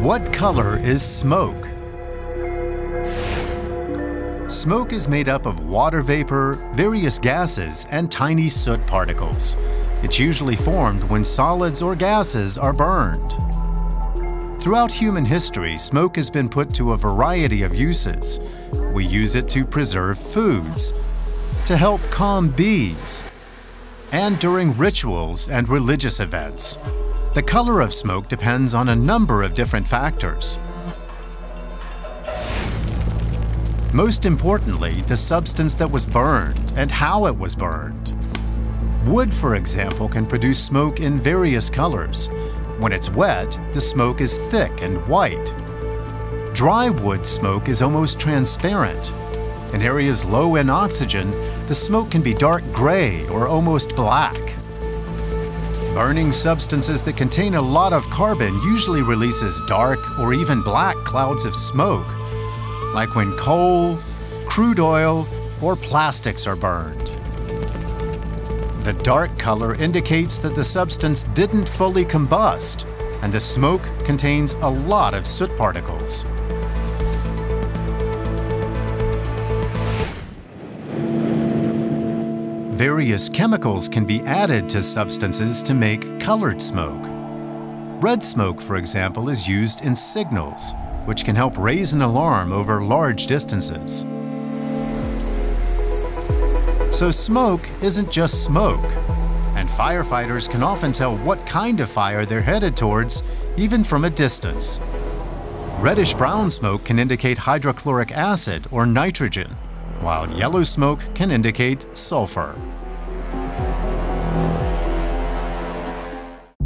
What color is smoke? Smoke is made up of water vapor, various gases, and tiny soot particles. It's usually formed when solids or gases are burned. Throughout human history, smoke has been put to a variety of uses. We use it to preserve foods, to help calm bees, and during rituals and religious events. The color of smoke depends on a number of different factors. Most importantly, the substance that was burned and how it was burned. Wood, for example, can produce smoke in various colors. When it's wet, the smoke is thick and white. Dry wood smoke is almost transparent. In areas low in oxygen, the smoke can be dark gray or almost black. Burning substances that contain a lot of carbon usually releases dark or even black clouds of smoke, like when coal, crude oil, or plastics are burned. The dark color indicates that the substance didn't fully combust, and the smoke contains a lot of soot particles. Various chemicals can be added to substances to make colored smoke. Red smoke, for example, is used in signals, which can help raise an alarm over large distances. So smoke isn't just smoke, and firefighters can often tell what kind of fire they're headed towards, even from a distance. Reddish-brown smoke can indicate hydrochloric acid or nitrogen, while yellow smoke can indicate sulfur.